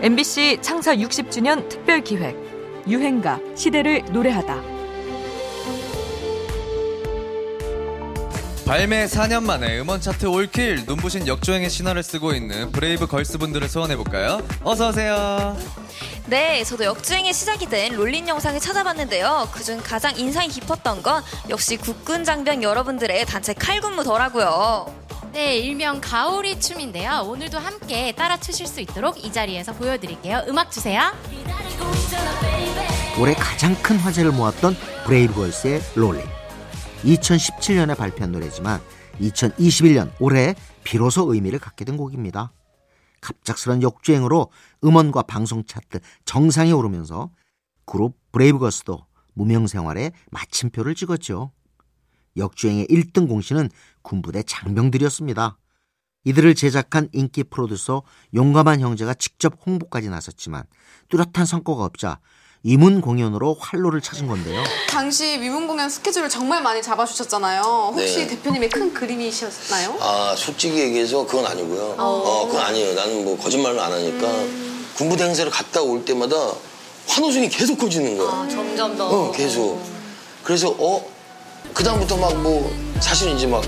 MBC 창사 60주년 특별 기획 유행가 시대를 노래하다. 발매 4년 만에 음원 차트 all kill 눈부신 역주행의 신화를 쓰고 있는 브레이브 걸스 분들을 소환해 볼까요? 어서 오세요. 네, 저도 역주행의 시작이 된 롤린 영상을 찾아봤는데요. 그중 가장 인상이 깊었던 건 역시 국군 장병 여러분들의 단체 칼군무더라고요. 네, 일명 가오리 춤인데요. 오늘도 함께 따라 추실 수 있도록 이 자리에서 보여드릴게요. 음악 주세요. 올해 가장 큰 화제를 모았던 브레이브걸스의 롤린. 2017년에 발표한 노래지만 2021년 올해 비로소 의미를 갖게 된 곡입니다. 갑작스런 역주행으로 음원과 방송 차트 정상에 오르면서 그룹 브레이브걸스도 무명 생활에 마침표를 찍었죠. 역주행의 1등 공신은 군부대 장병들이었습니다. 이들을 제작한 인기 프로듀서 용감한 형제가 직접 홍보까지 나섰지만 뚜렷한 성과가 없자 이문 공연으로 활로를 찾은 건데요. 당시 위문 공연 스케줄을 정말 많이 잡아주셨잖아요. 혹시 네. 대표님의 큰 그림이셨나요? 아 솔직히 얘기해서 그건 아니고요. 어, 그건 아니에요. 나는 뭐 거짓말을 안 하니까 군부대 행사를 갔다 올 때마다 환호성이 계속 커지는 거야. 점점 더. 어 계속. 그래서 어 그 다음부터 막 뭐 사실 이제 막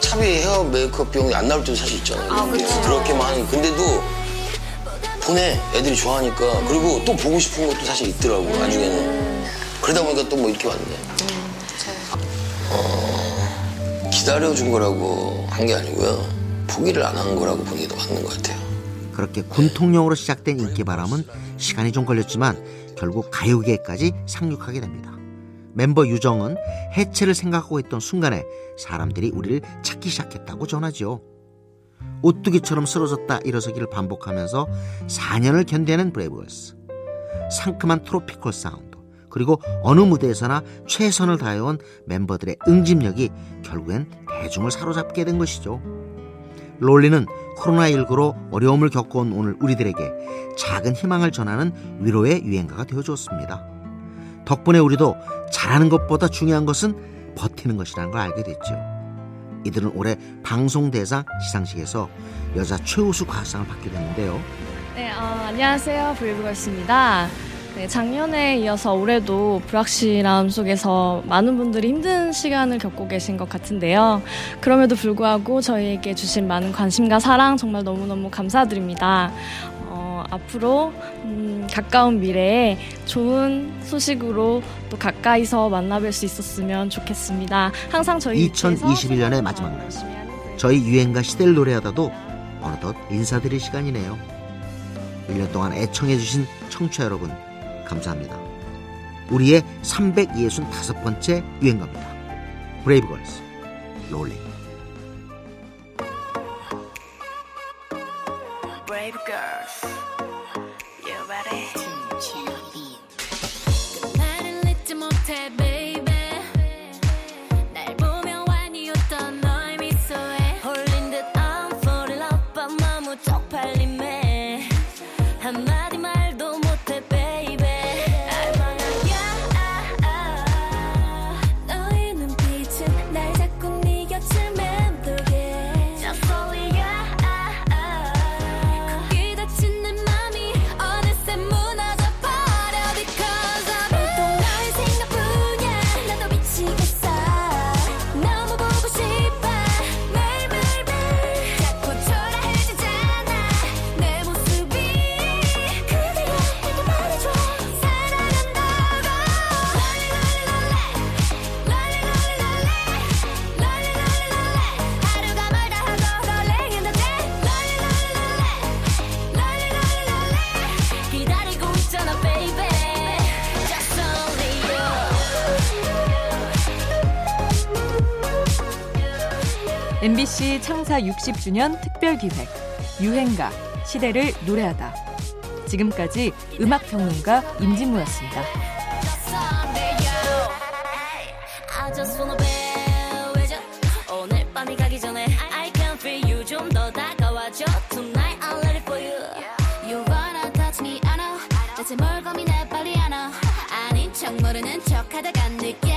차비 헤어 메이크업 비용이 안 나올 때도 사실 있잖아요. 아, 그렇죠. 그렇게만 하는 근데도 보내 애들이 좋아하니까 그리고 또 보고 싶은 것도 사실 있더라고 나중에는 그러다 보니까 또 뭐 이렇게 왔네. 어, 기다려준 거라고 한 게 아니고요. 포기를 안 한 거라고 보는 게 더 맞는 것 같아요. 그렇게 군통령으로 시작된 인기 바람은 시간이 좀 걸렸지만 결국 가요계까지 상륙하게 됩니다. 멤버 유정은 해체를 생각하고 있던 순간에 사람들이 우리를 찾기 시작했다고 전하죠. 오뚜기처럼 쓰러졌다 일어서기를 반복하면서 4년을 견뎌낸 브레이브걸스. 상큼한 tropical 사운드 그리고 어느 무대에서나 최선을 다해온 멤버들의 응집력이 결국엔 대중을 사로잡게 된 것이죠. 롤리는 코로나19로 어려움을 겪어온 오늘 우리들에게 작은 희망을 전하는 위로의 유행가가 되어주었습니다. 덕분에 우리도 잘하는 것보다 중요한 것은 버티는 것이라는 걸 알게 됐죠. 이들은 올해 방송대상 시상식에서 여자 최우수 가수상을 받게 됐는데요. 네, 어, 안녕하세요. 브레이브걸스입니다. 네, 작년에 이어서 올해도 불확실함 속에서 많은 분들이 힘든 시간을 겪고 계신 것 같은데요. 그럼에도 불구하고 저희에게 주신 많은 관심과 사랑 정말 너무너무 감사드립니다. 어, 앞으로 음, 가까운 미래에 좋은 소식으로 또 가까이서 만나뵐 수 있었으면 좋겠습니다. 항상 저희 2021 년의 마지막 날. 저희 유행가 시대를 노래하다도 어느덧 인사드릴 시간이네요. 1년 동안 애청해주신 청취자 여러분, 감사합니다. 우리의 365번째 유행가입니다. 브레이브걸스, 롤링. Brave girls, about it. MBC 창사 60주년 특별기획 유행가 시대를 노래하다. 지금까지 음악평론가 임진무였습니다. 멀 고민해? 빨리 안아 아닌 척 모르는 척 하다가 늦게